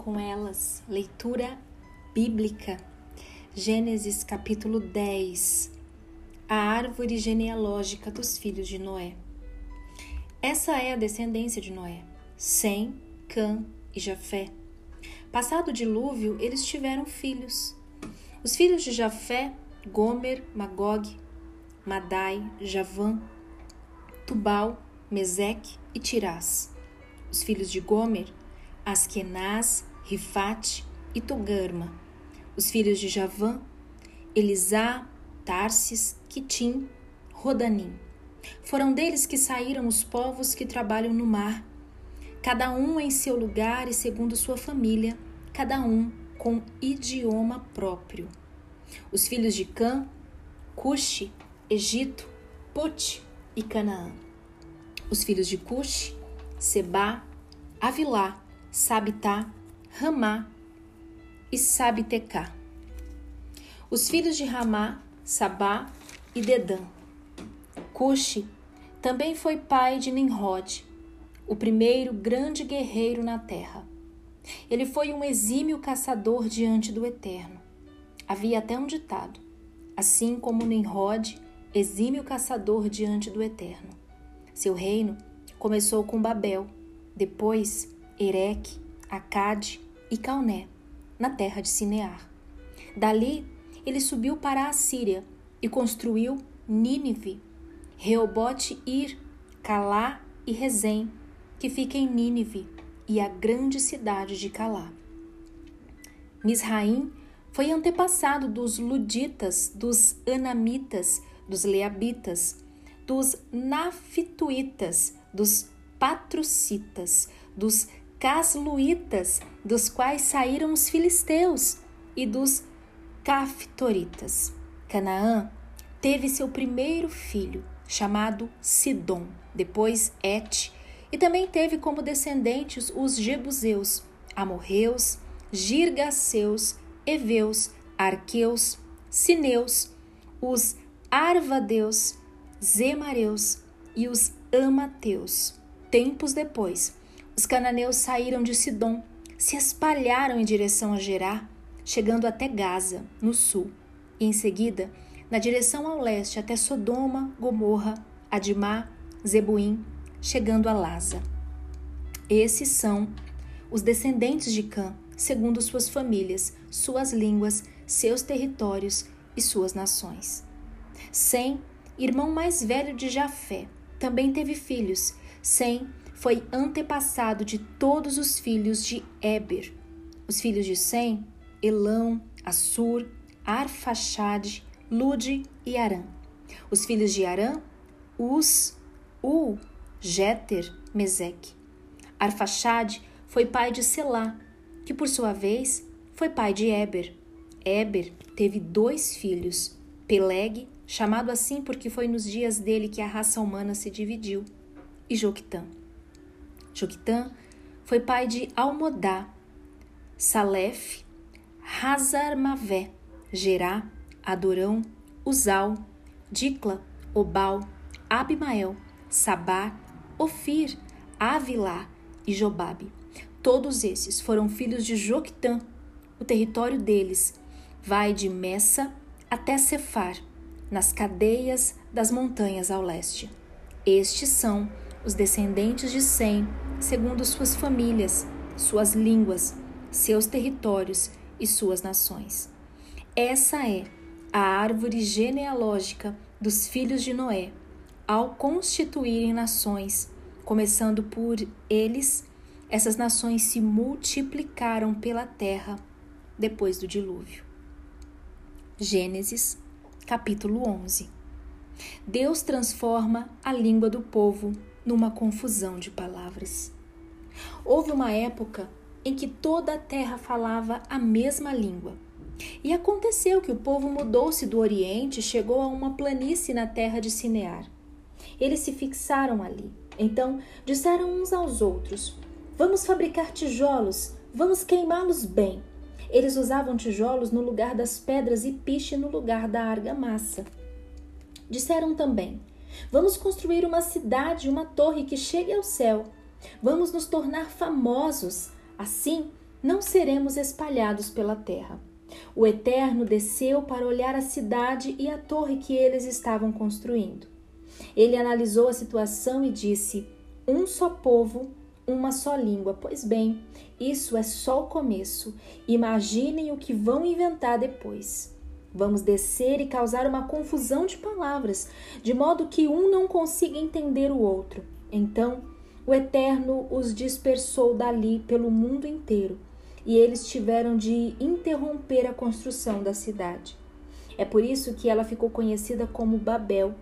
com elas. Leitura bíblica. Gênesis capítulo 10. A árvore genealógica dos filhos de Noé. Essa é a descendência de Noé: Sem, Cã e Jafé. Passado o dilúvio, eles tiveram filhos. Os filhos de Jafé, Gomer, Magog, Madai, Javã, Tubal, Meseque e Tirás. Os filhos de Gomer, Askenaz, Rifate e Togarma. Os filhos de Javã, Elisá, Tarsis, Quitim, Rodanim. Foram deles que saíram os povos que trabalham no mar, cada um em seu lugar e segundo sua família, cada um com idioma próprio. Os filhos de Cã, Cuxi, Egito, Put e Canaã. Os filhos de Cuxi, Seba, Avilá, Sabitá, Ramá e Sabitecá. Os filhos de Ramá, Sabá e Dedã. Cuxi também foi pai de Nimrod, o primeiro grande guerreiro na terra. Ele foi um exímio caçador diante do Eterno. Havia até um ditado: assim como Nimrod, exímio caçador diante do Eterno. Seu reino começou com Babel, depois Ereque, Acade e Calné, na terra de Sinear. Dali, ele subiu para a Síria e construiu Nínive, Reobote Ir, Calá e Rezém, que fica em Nínive, e a grande cidade de Calá. Misraim foi antepassado dos Luditas, dos Anamitas, dos Leabitas, dos Nafituitas, dos Patrocitas, dos Casluitas, dos quais saíram os filisteus, e dos Caftoritas. Canaã teve seu primeiro filho, chamado Sidom, depois Et, e também teve como descendentes os Jebuseus, Amorreus, Girgaceus, Eveus, Arqueus, Sineus, os Arvadeus, Zemareus e os Amateus. Tempos depois, os cananeus saíram de Sidom, se espalharam em direção a Gerá, chegando até Gaza, no sul, e em seguida, na direção ao leste até Sodoma, Gomorra, Adimá, Zebuim, chegando a Laza. Esses são os descendentes de Cã, segundo suas famílias, suas línguas, seus territórios e suas nações. Sem, irmão mais velho de Jafé, também teve filhos. Sem foi antepassado de todos os filhos de Eber. Os filhos de Sem, Elão, Assur, Arfaxade, Lude e Arã. Os filhos de Arã, Us, U, Jeter, Meseque. Arfaxade foi pai de Selá, que por sua vez foi pai de Eber. Eber teve dois filhos, Peleg, chamado assim porque foi nos dias dele que a raça humana se dividiu, e Joquitã. Joquitã foi pai de Almodá, Salef, Hazarmavé, Gerá, Adorão, Uzal, Dicla, Obal, Abimael, Sabá, Ofir, Avilá e Jobabe. Todos esses foram filhos de Joquitã. O território deles vai de Messa até Cefar, nas cadeias das montanhas ao leste. Estes são os descendentes de Sem, segundo suas famílias, suas línguas, seus territórios e suas nações. Essa é a árvore genealógica dos filhos de Noé, ao constituírem nações, começando por eles, essas nações se multiplicaram pela terra depois do dilúvio. Gênesis, capítulo 11. Deus transforma a língua do povo numa confusão de palavras. Houve uma época em que toda a terra falava a mesma língua. E aconteceu que o povo mudou-se do Oriente e chegou a uma planície na terra de Sinear. Eles se fixaram ali. Então disseram uns aos outros: Vamos fabricar tijolos, vamos queimá-los bem. Eles usavam tijolos no lugar das pedras e piche no lugar da argamassa. Disseram também: Vamos construir uma cidade, uma torre que chegue ao céu. Vamos nos tornar famosos. Assim, não seremos espalhados pela terra. O Eterno desceu para olhar a cidade e a torre que eles estavam construindo. Ele analisou a situação e disse: Um só povo, uma só língua. Pois bem, isso é só o começo. Imaginem o que vão inventar depois. Vamos descer e causar uma confusão de palavras, de modo que um não consiga entender o outro. Então, o Eterno os dispersou dali pelo mundo inteiro e eles tiveram de interromper a construção da cidade. É por isso que ela ficou conhecida como Babel,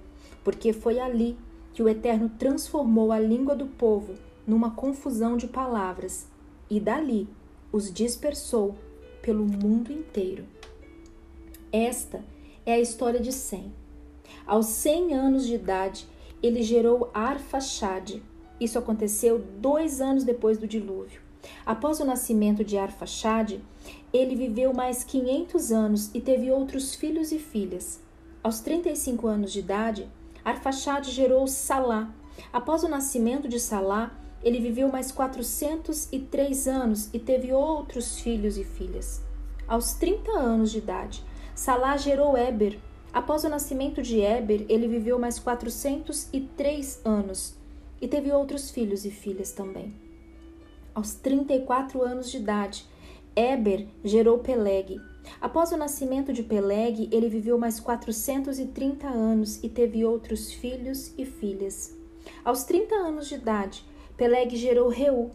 porque foi ali que o Eterno transformou a língua do povo numa confusão de palavras e dali os dispersou pelo mundo inteiro. Esta é a história de Sem. Aos 100 anos de idade, ele gerou Arfaxade. Isso aconteceu dois anos depois do dilúvio. Após o nascimento de Arfaxade, ele viveu mais 500 anos e teve outros filhos e filhas. Aos 35 anos de idade, Arfaxade gerou Salá. Após o nascimento de Salá, ele viveu mais 403 anos e teve outros filhos e filhas. Aos 30 anos de idade, Salá gerou Eber. Após o nascimento de Eber, ele viveu mais 403 anos e teve outros filhos e filhas também aos 34 anos de idade. Eber gerou Peleg. Após o nascimento de Peleg, ele viveu mais 430 anos e teve outros filhos e filhas. Aos 30 anos de idade, Peleg gerou Reu.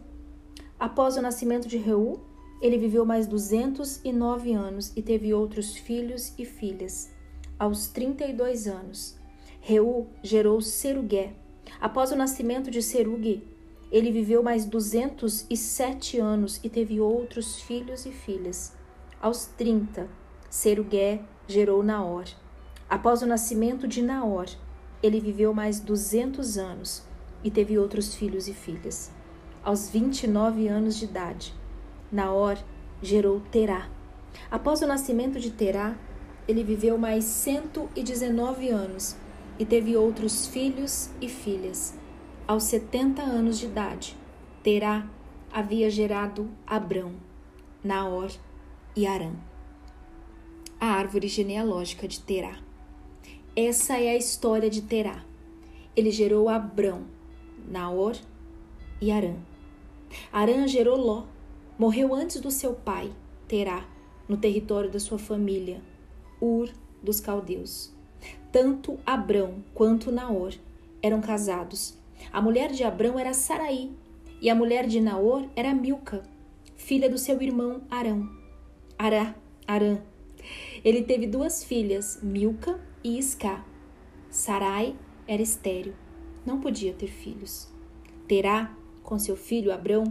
Após o nascimento de Reu, ele viveu mais 209 anos e teve outros filhos e filhas. Aos 32 anos, Reu gerou Serugué. Após o nascimento de Serugue, ele viveu mais 207 anos e teve outros filhos e filhas. Aos 30, Serugué gerou Naor. Após o nascimento de Naor, ele viveu mais 200 anos e teve outros filhos e filhas. Aos 29 anos de idade, Naor gerou Terá. Após o nascimento de Terá, ele viveu mais 119 anos e teve outros filhos e filhas aos 70 anos de idade, Terá havia gerado Abrão, Naor e Arã. A árvore genealógica de Terá. Essa é a história de Terá. Ele gerou Abrão, Naor e Arã. Arã gerou Ló. Morreu antes do seu pai, Terá, no território da sua família, Ur dos caldeus. Tanto Abrão quanto Naor eram casados a mulher de Abrão era Saraí, e a mulher de Naor era Milca, filha do seu irmão Arão. Ará, Arã. Ele teve duas filhas, Milca e Isca. Sarai era estéril, não podia ter filhos. Terá, com seu filho Abrão,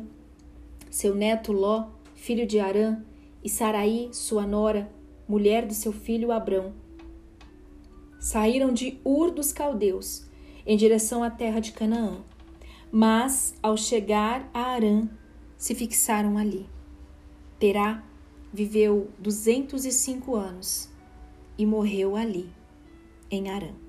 seu neto Ló, filho de Arã, e Saraí, sua nora, mulher do seu filho Abrão. Saíram de Ur dos caldeus em direção à terra de Canaã. Mas, ao chegar a Arã, se fixaram ali. Terá viveu 205 anos e morreu ali, em Arã.